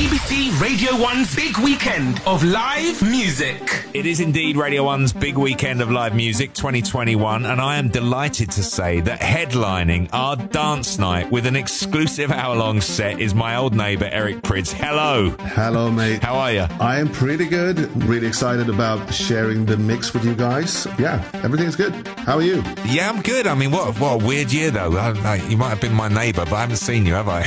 BBC Radio 1's big weekend of live music. It is indeed Radio 1's big weekend of live music 2021, and I am delighted to say that headlining our dance night with an exclusive hour long set is my old neighbour Eric Prydz. Hello. Hello, mate. How are you? I am pretty good. Really excited about sharing the mix with you guys. Yeah, everything's good. How are you? Yeah, I'm good. I mean, what, what a weird year, though. I, I, you might have been my neighbour, but I haven't seen you, have I?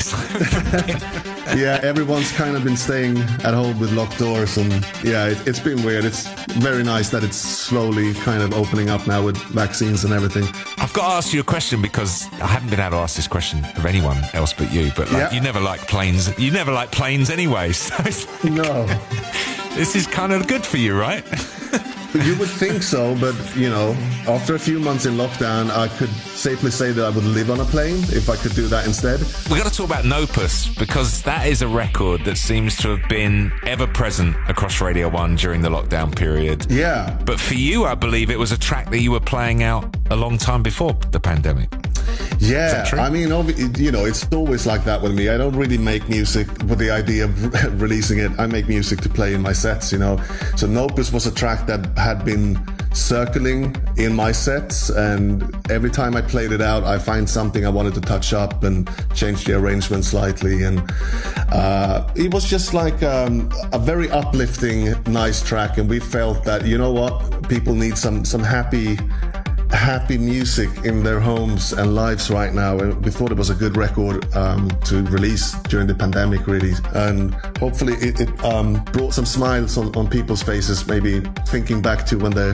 yeah, everyone's kind of been staying at home with locked doors, and yeah, it, has been weird. It's very nice that it's slowly kind of opening up now with vaccines and everything. I've got to ask you a question because I haven't been able to ask this question of anyone else but you. But like, yeah. you never like planes. You never like planes anyway. So like, no, this is kind of good for you, right? you would think so, but you know, after a few months in lockdown, I could safely say that I would live on a plane if I could do that instead. We got to talk about Nopus because that is a record that seems to have been ever present across Radio 1 during the lockdown period. Yeah. But for you, I believe it was a track that you were playing out a long time before the pandemic. Yeah, I mean, you know, it's always like that with me. I don't really make music with the idea of releasing it. I make music to play in my sets, you know. So Nopus was a track that had been circling in my sets, and every time I played it out, I find something I wanted to touch up and change the arrangement slightly, and uh, it was just like um, a very uplifting, nice track. And we felt that you know what, people need some some happy happy music in their homes and lives right now. And we thought it was a good record um, to release during the pandemic, really. And hopefully it, it um, brought some smiles on, on, people's faces, maybe thinking back to when they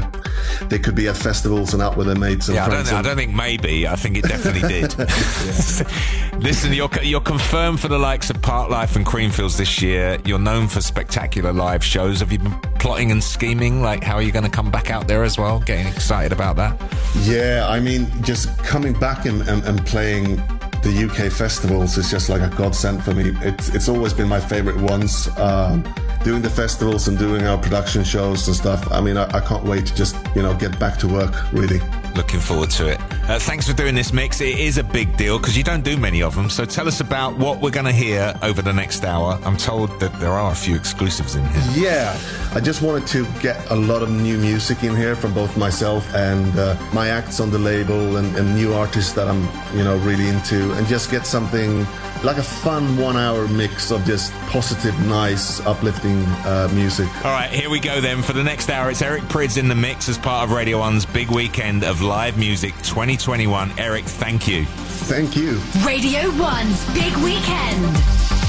they could be at festivals and out with their mates and yeah, friends. I don't, I don't think maybe. I think it definitely did. Listen, you're, you're confirmed for the likes of Parklife and Creamfields this year. You're known for spectacular live shows. Have you been plotting and scheming? Like, how are you going to come back out there as well? Getting excited about that? Yeah, I mean, just coming back and, and, and playing the UK festivals is just like a godsend for me. It's, it's always been my favorite ones. Um, doing the festivals and doing our production shows and stuff. I mean, I, I can't wait to just, you know, get back to work, really. Looking forward to it. Uh, thanks for doing this mix. It is a big deal because you don't do many of them. So tell us about what we're going to hear over the next hour. I'm told that there are a few exclusives in here. Yeah, I just wanted to get a lot of new music in here from both myself and uh, my acts on the label and, and new artists that I'm, you know, really into, and just get something like a fun one hour mix of just positive, nice, uplifting uh, music. All right, here we go then. For the next hour, it's Eric Prydz in the mix as part of Radio 1's big weekend of live music 2021. Eric, thank you. Thank you. Radio 1's big weekend.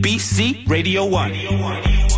BBC Radio 1.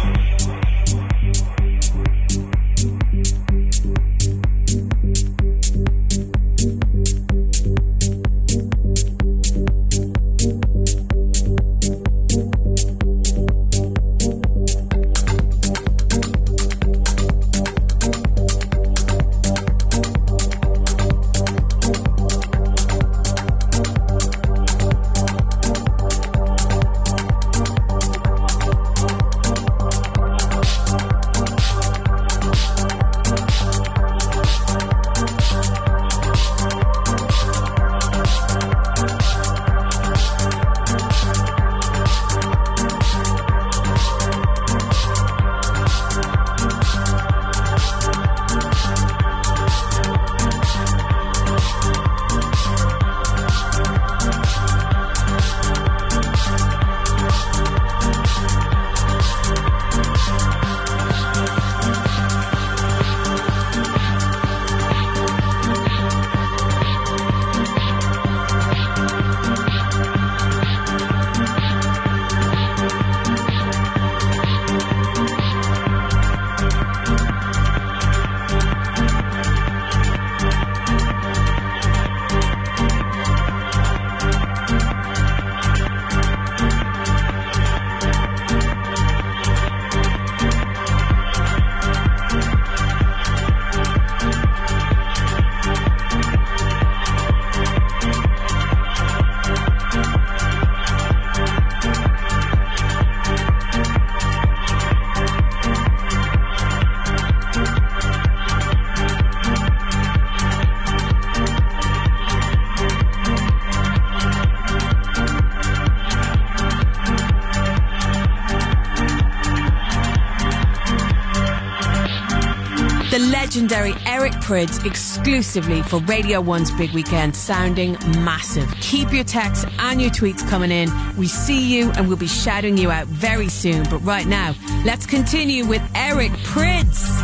Legendary Eric Prydz exclusively for Radio 1's Big Weekend, sounding massive. Keep your texts and your tweets coming in. We see you and we'll be shouting you out very soon. But right now, let's continue with Eric Prydz.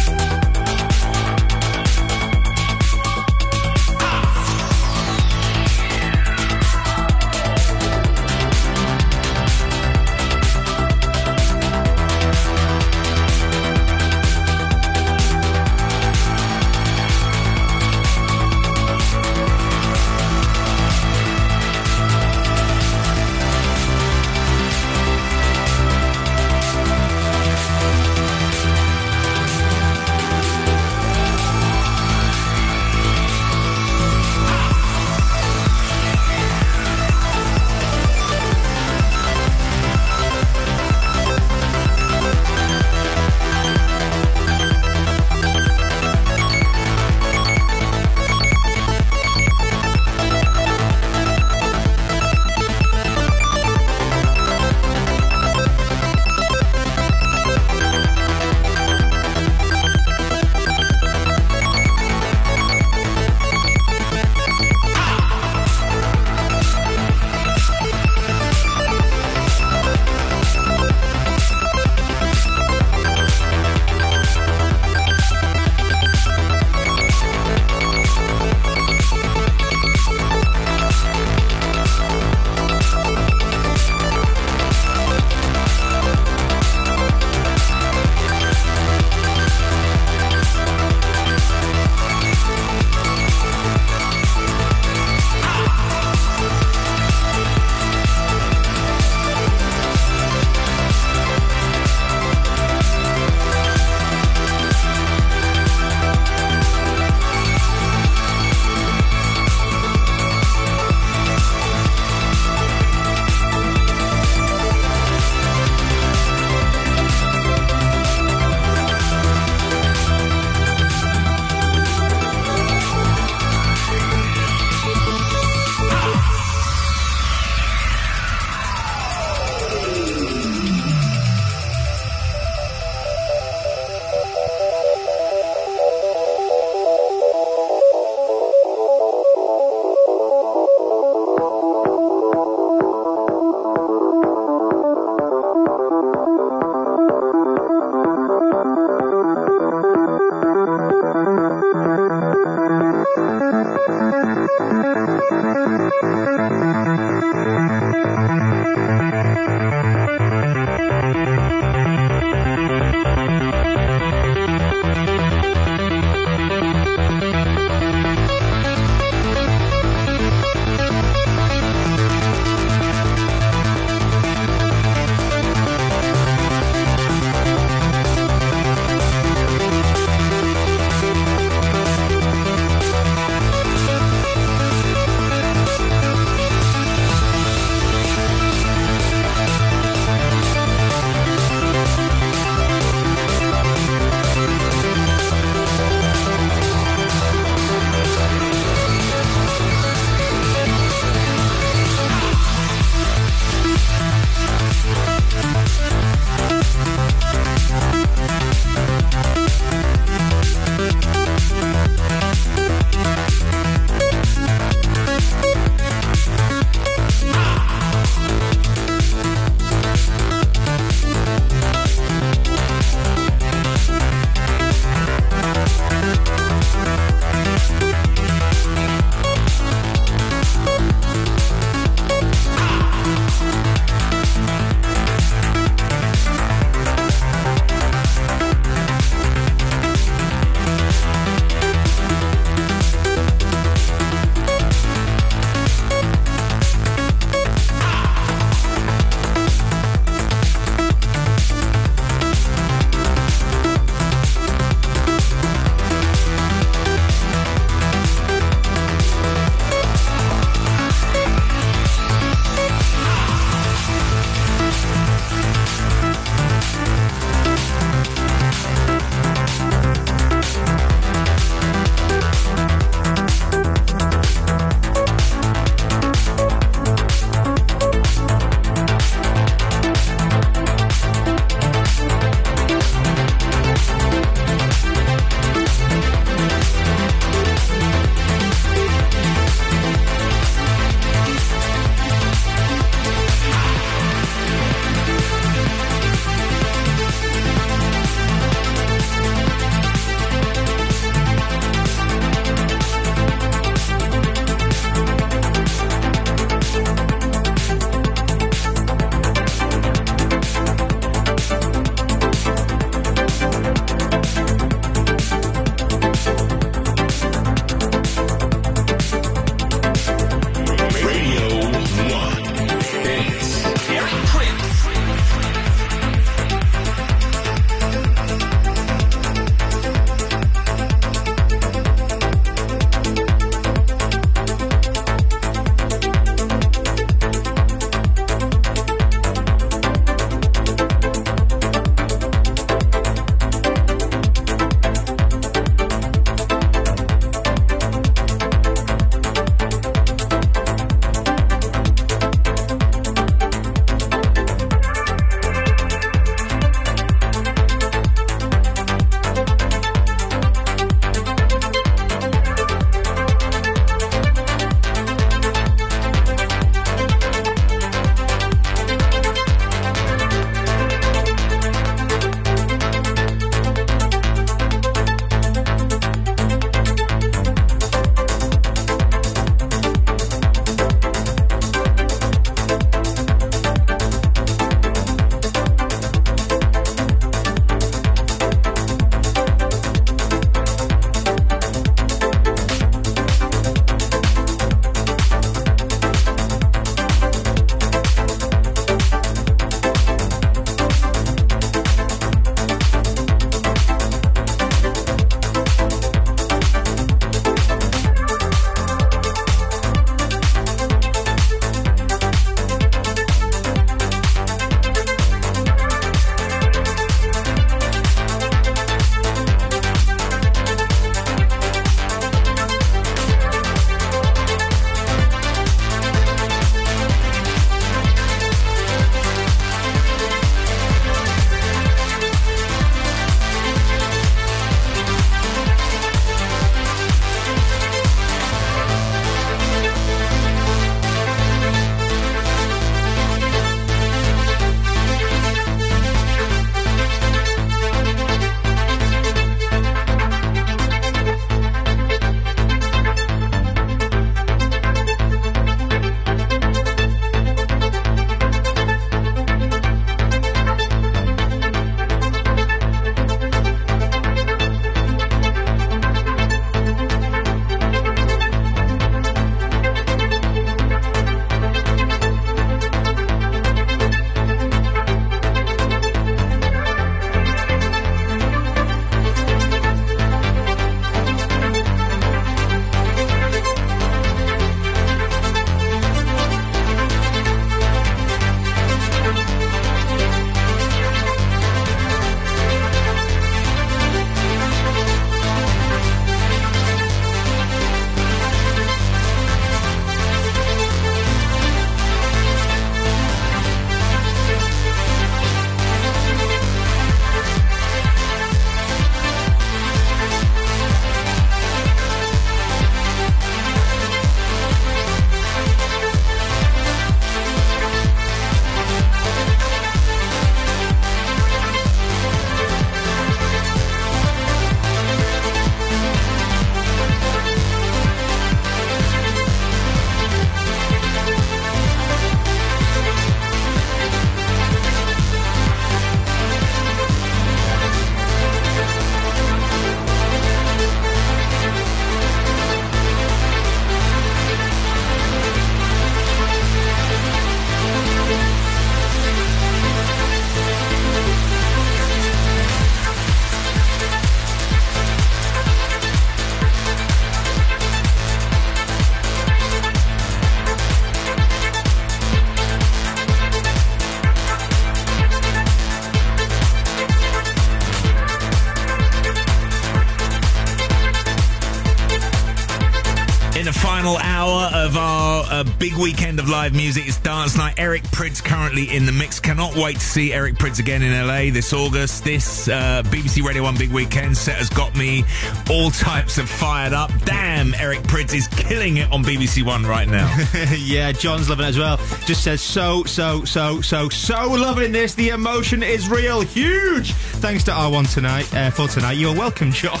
Weekend of live music. It's Dance Night. Eric Prydz currently in the mix. Cannot wait to see Eric Prydz again in LA this August. This uh, BBC Radio 1 big weekend set has got me all types of fired up. Damn, Eric Prydz is killing it on BBC One right now. yeah, John's loving it as well. Just says so, so, so, so, so loving this. The emotion is real. Huge. Thanks to R1 tonight uh, for tonight. You're welcome, John.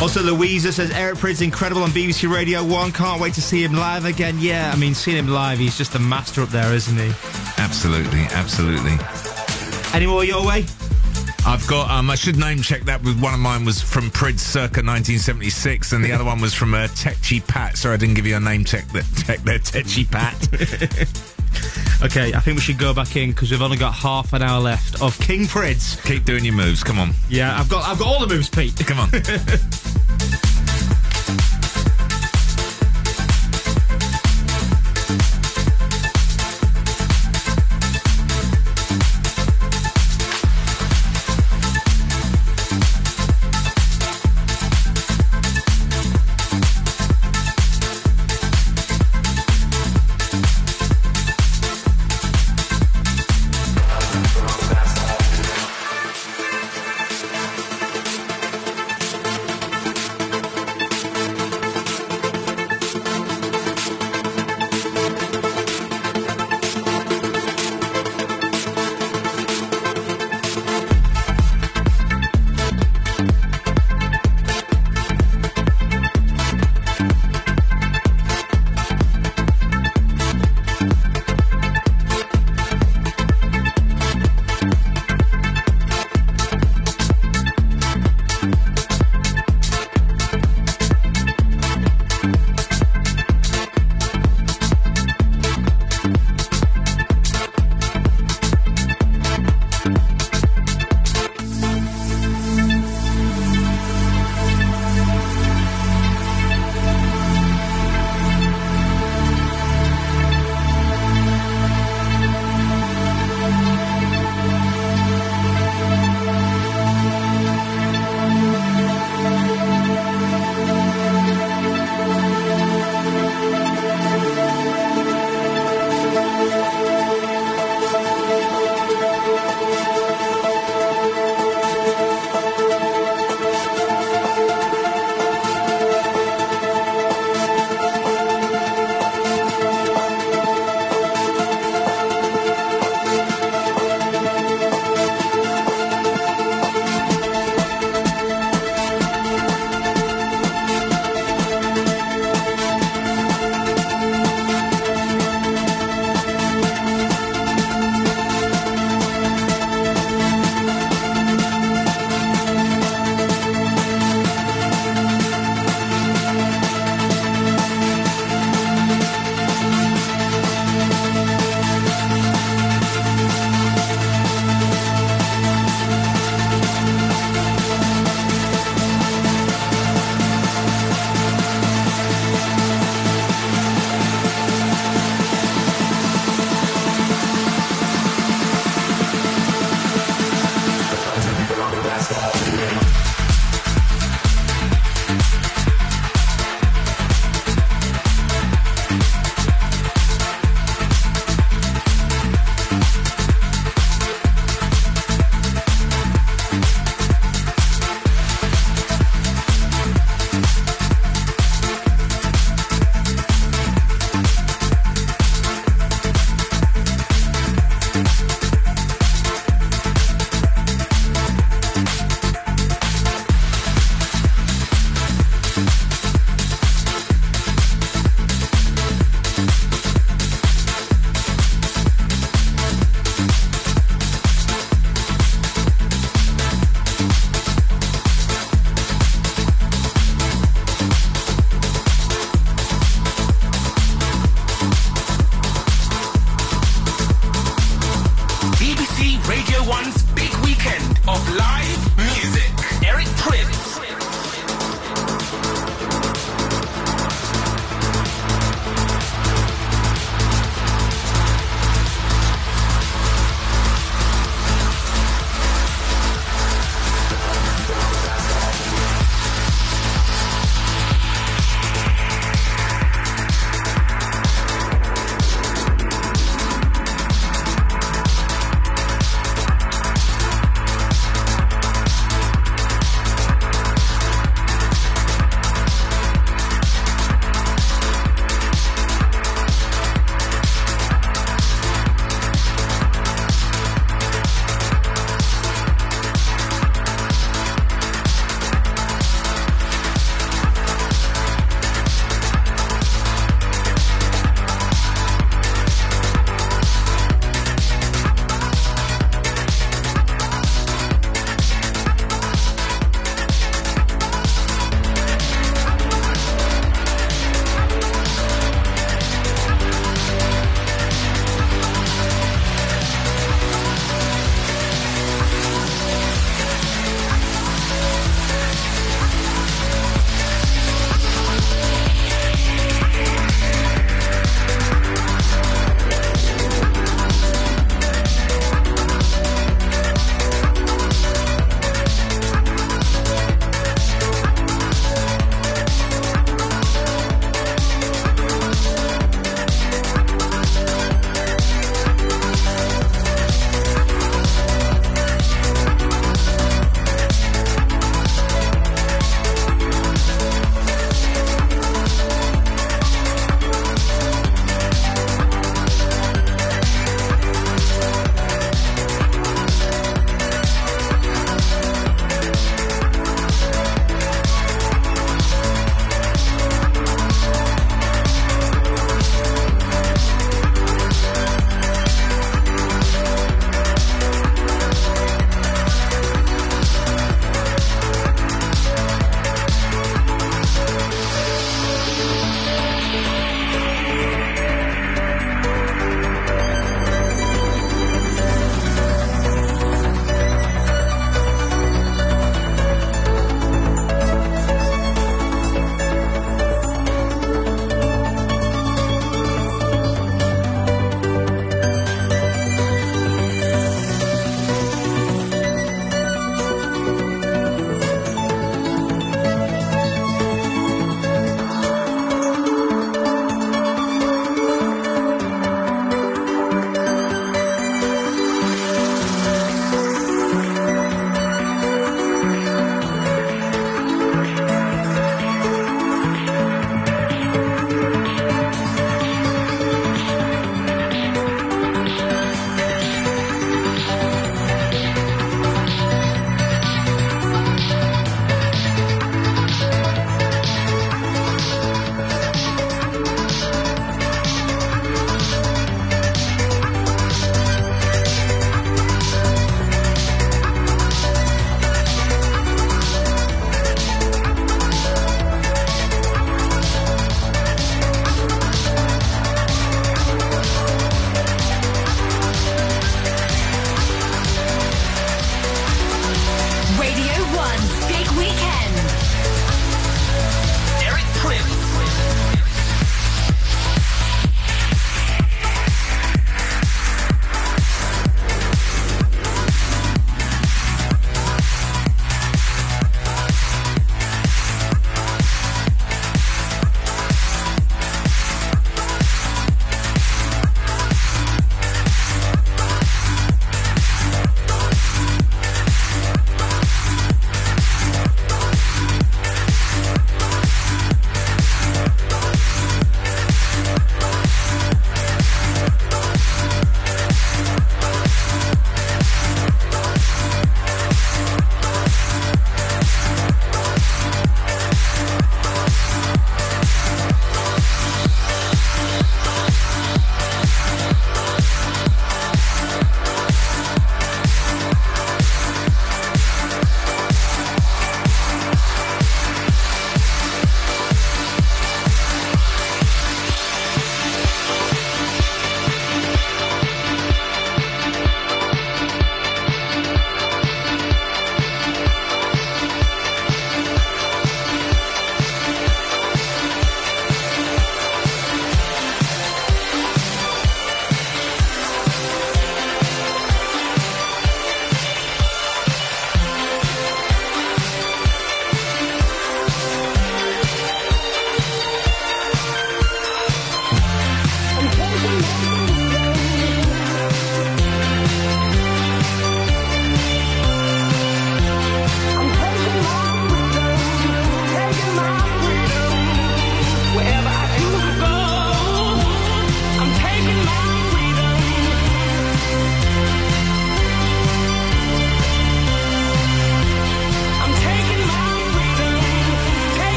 Also, Louisa says Eric Prydz incredible on BBC Radio 1. Can't wait to see him live again. Yeah, I mean, seeing him live, he's just a master up there, isn't he? Absolutely, absolutely. Any more your way? I've got. Um, I should name check that. With one of mine was from Prydz circa 1976, and the other one was from uh, Tetchy Pat. Sorry, I didn't give you a name check. That check there, Tetchy Pat. okay, I think we should go back in because we've only got half an hour left of King Prydz. Keep doing your moves. Come on. Yeah, I've got. I've got all the moves, Pete. Come on.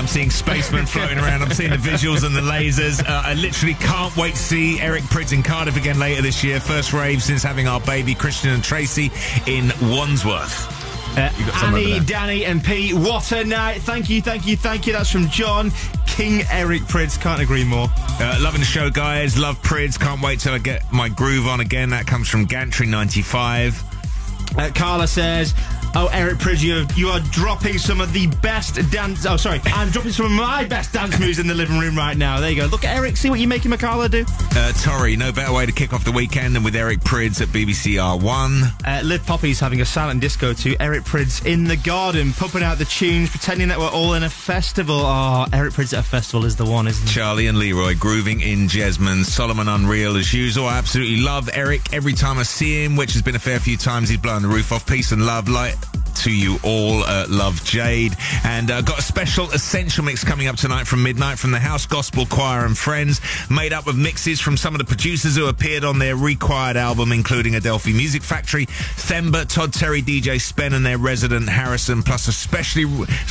I'm seeing spacemen floating around. I'm seeing the visuals and the lasers. Uh, I literally can't wait to see Eric Prydz in Cardiff again later this year. First rave since having our baby Christian and Tracy in Wandsworth. Uh, Annie, Danny, and Pete, what a night. Thank you, thank you, thank you. That's from John King Eric Prydz. Can't agree more. Uh, loving the show, guys. Love Prydz. Can't wait till I get my groove on again. That comes from Gantry95. Uh, Carla says, Oh, Eric Prydz, you, you are dropping some of the best dance. Oh, sorry, I'm dropping some of my best dance moves in the living room right now. There you go. Look at Eric. See what you're making Makala do. Uh, Tori, no better way to kick off the weekend than with Eric Prydz at BBC R1. Uh, Liv Poppy's having a silent disco to Eric Prydz in the garden, pumping out the tunes, pretending that we're all in a festival. Oh, Eric Prydz at a festival is the one, isn't it? Charlie and Leroy grooving in Jesmond. Solomun Unreal as usual. I absolutely love Eric every time I see him, which has been a fair few times. He's blowing the roof off. Peace and love. Light to you all. Uh, love Jade. And uh, got a special essential mix coming up tonight from midnight from the House Gospel Choir and Friends, made up of mixes from some of the producers who appeared on their Required album, including Adelphi Music Factory, Themba, Todd Terry, DJ Spen, and their resident Harrison, plus especially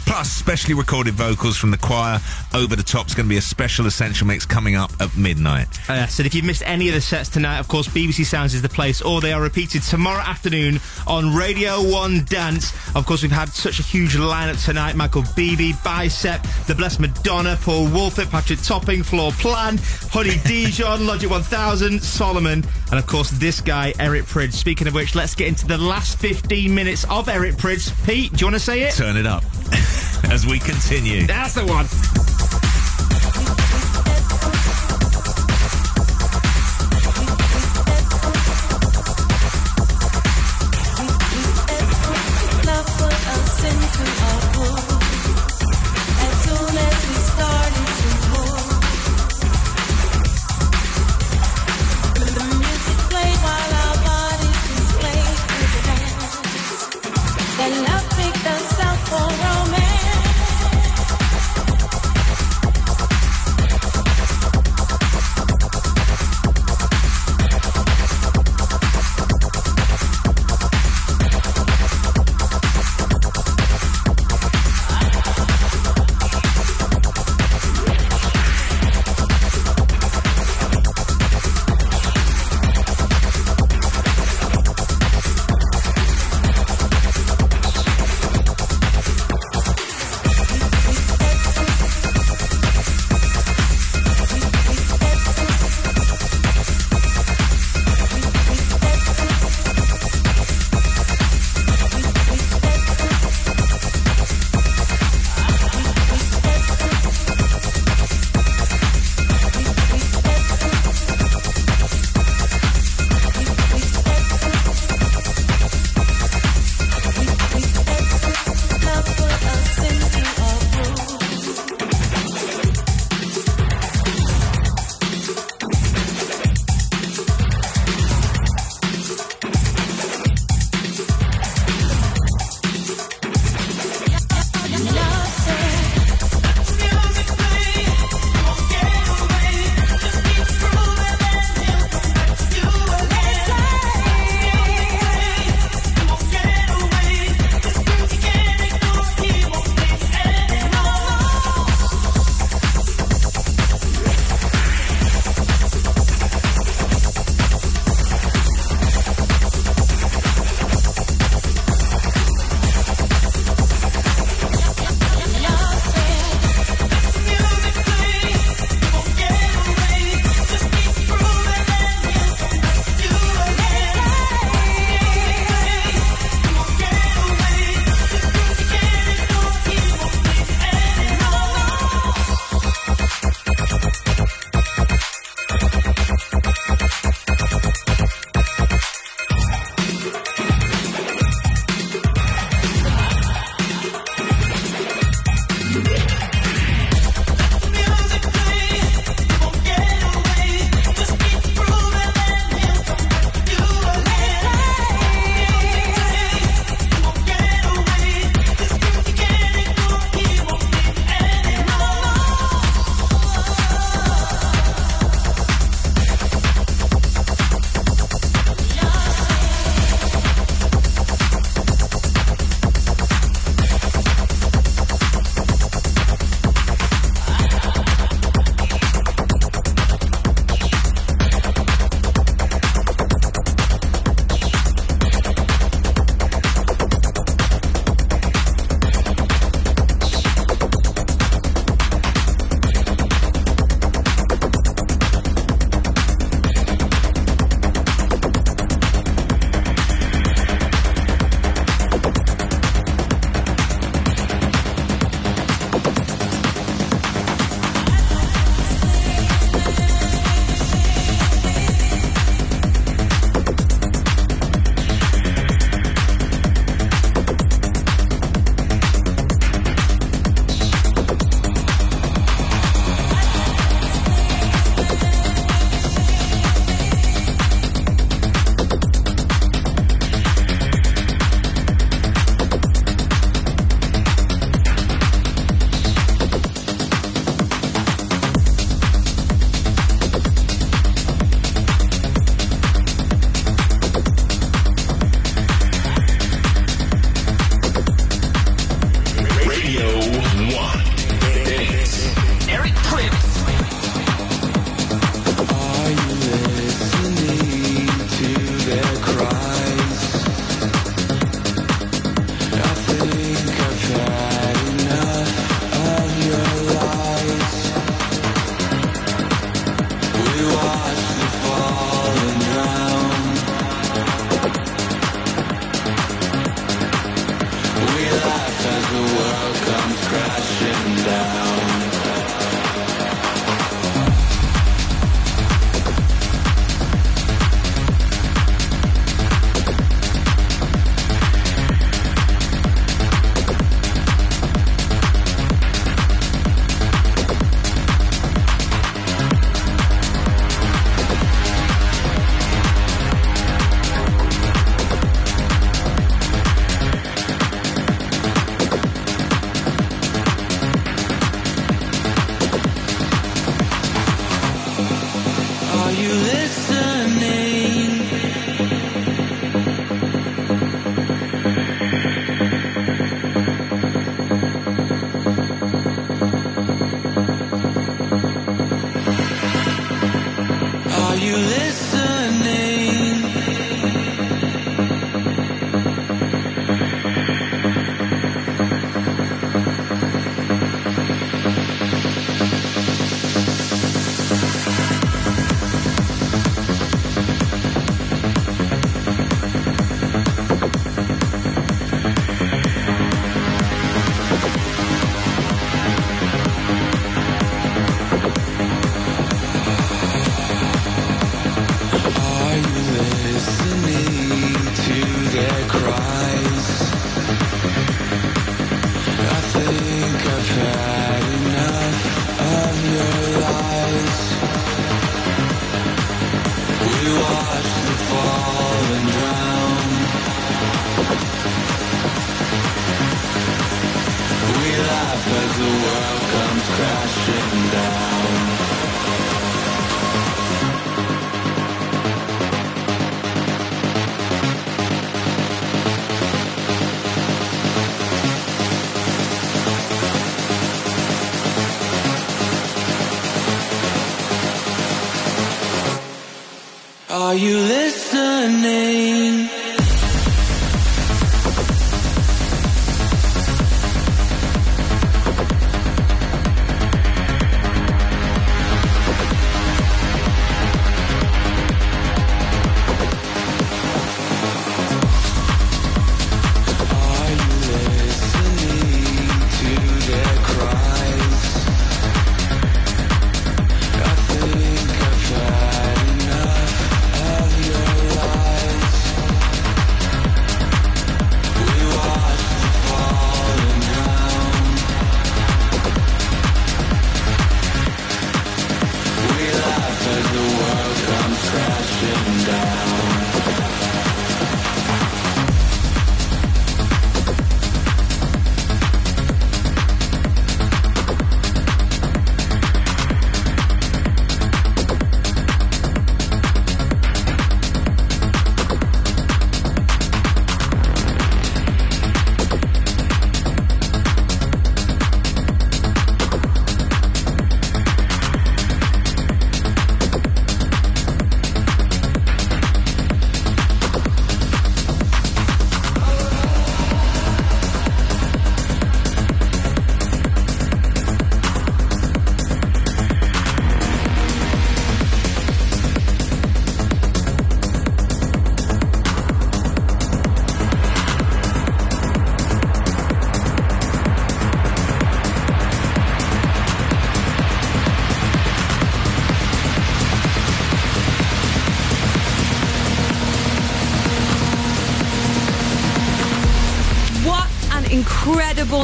plus specially recorded vocals from the choir. Over the top is going to be a special essential mix coming up at midnight. Uh, so if you've missed any of the sets tonight, of course, BBC Sounds is the place, or they are repeated tomorrow afternoon on Radio 1 Dance. Of course, we've had such a huge lineup tonight. Michael Bibi, Bicep, The Blessed Madonna, Paul Woolford, Patrick Topping, Floorplan, Honey Dijon, Logic 1000, Solomun, and of course, this guy, Eric Prydz. Speaking of which, let's get into the last 15 minutes of Eric Prydz. Pete, do you want to say it? Turn it up as we continue. That's the one. life as the world comes crashing down. you live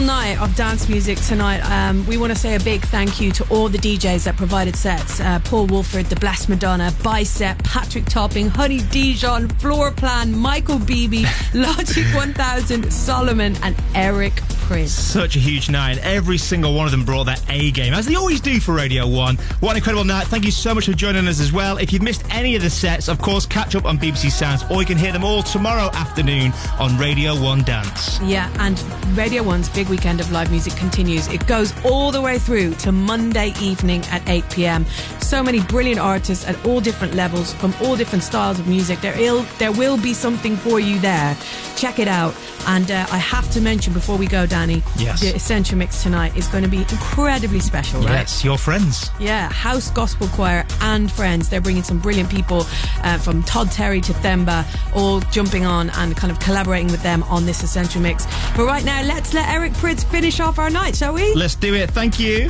night of dance music tonight. Um, we want to say a big thank you to all the DJs that provided sets uh, Paul Woolford, The Blessed Madonna, Bicep, Patrick Topping, Honey Dijon, Floorplan, Michael Bibi, Logic 1000, Solomun, and Eric Such a huge night. Every single one of them brought their A game, as they always do for Radio 1. What an incredible night. Thank you so much for joining us as well. If you've missed any of the sets, of course, catch up on BBC Sounds, or you can hear them all tomorrow afternoon on Radio 1 Dance. Yeah, and Radio 1's big weekend of live music continues. It goes all the way through to Monday evening at 8 pm. So many brilliant artists at all different levels from all different styles of music. There, Ill, there will be something for you there. Check it out. And uh, I have to mention before we go, Danny, yes. the Essential Mix tonight is going to be incredibly special, right? Yes, your friends. Yeah, House Gospel Choir and friends. They're bringing some brilliant people uh, from Todd Terry to Themba, all jumping on and kind of collaborating with them on this Essential Mix. But right now, let's let Eric Prydz finish off our night, shall we? Let's do it. Thank you.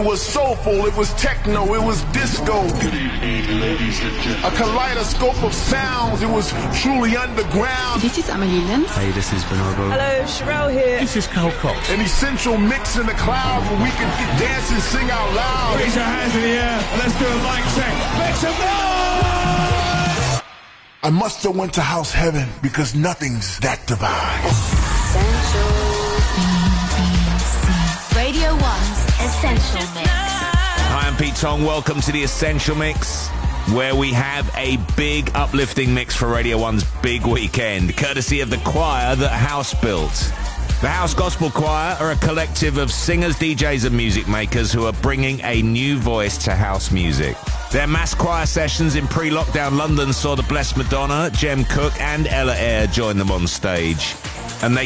It was soulful, it was techno, it was disco. A kaleidoscope of sounds, it was truly underground. This is Amelie Lens. Hey, this is Bonobo. Hello, Sherelle here. This is Carl Cox. An essential mix in the clouds where we can dance and sing out loud. Raise your hands in the air. Let's do a mic check. Make some noise! I must have went to house heaven because nothing's that divine. Hi, I'm Pete Tong. Welcome to the Essential Mix, where we have a big uplifting mix for Radio 1's big weekend, courtesy of the choir that House built. The House Gospel Choir are a collective of singers, DJs, and music makers who are bringing a new voice to house music. Their mass choir sessions in pre lockdown London saw the Blessed Madonna, Jem Cooke, and Ella Eyre join them on stage. And they